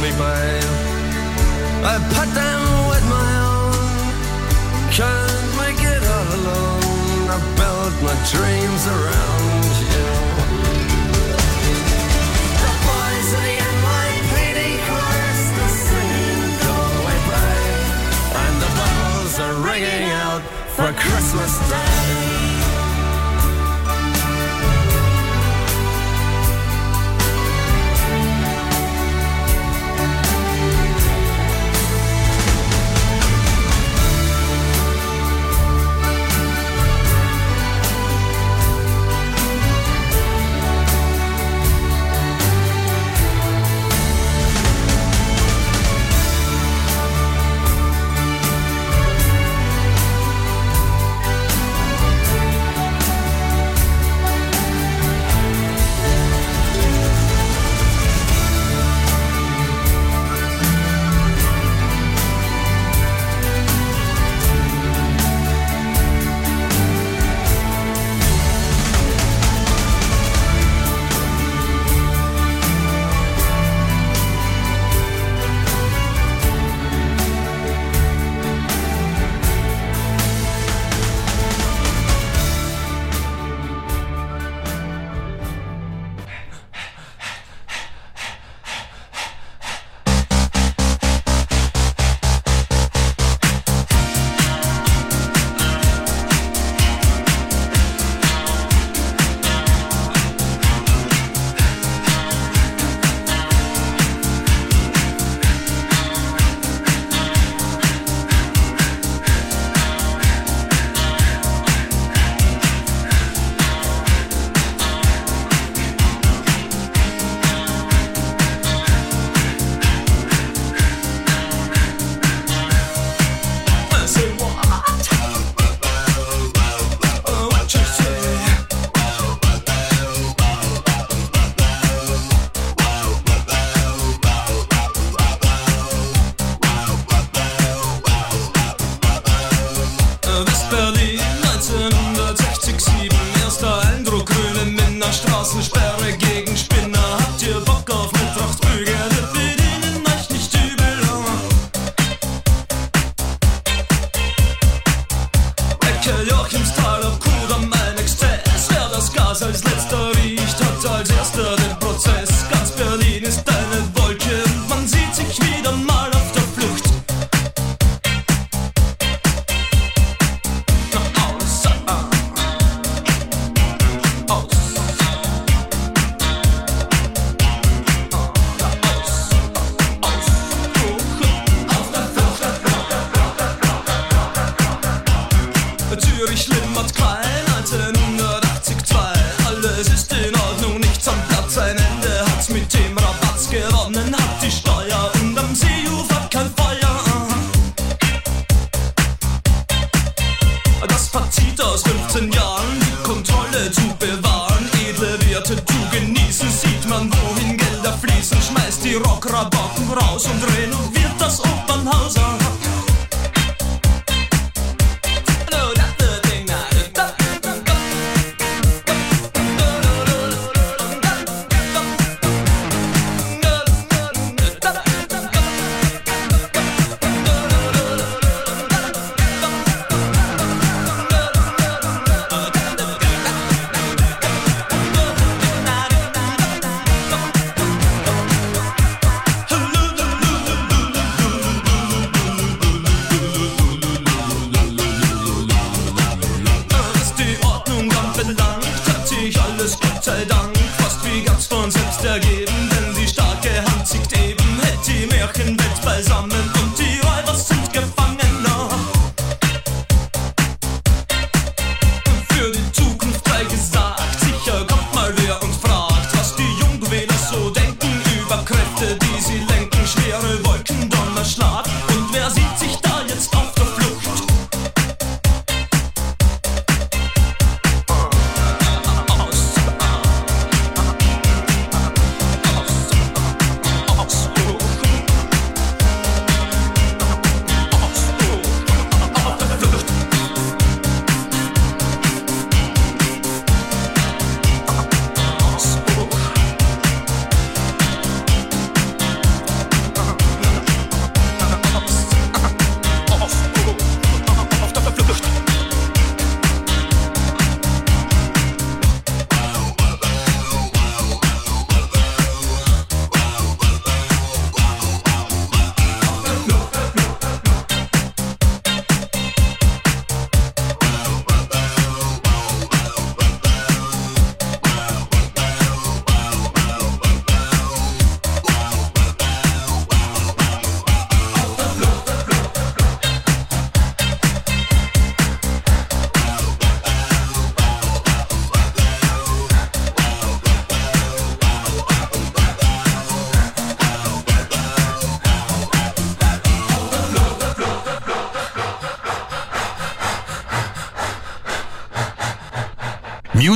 me babe I put them with my own Can't make it all alone. I built my dreams around you. The boys the And the bells are ringing out For Christmas Day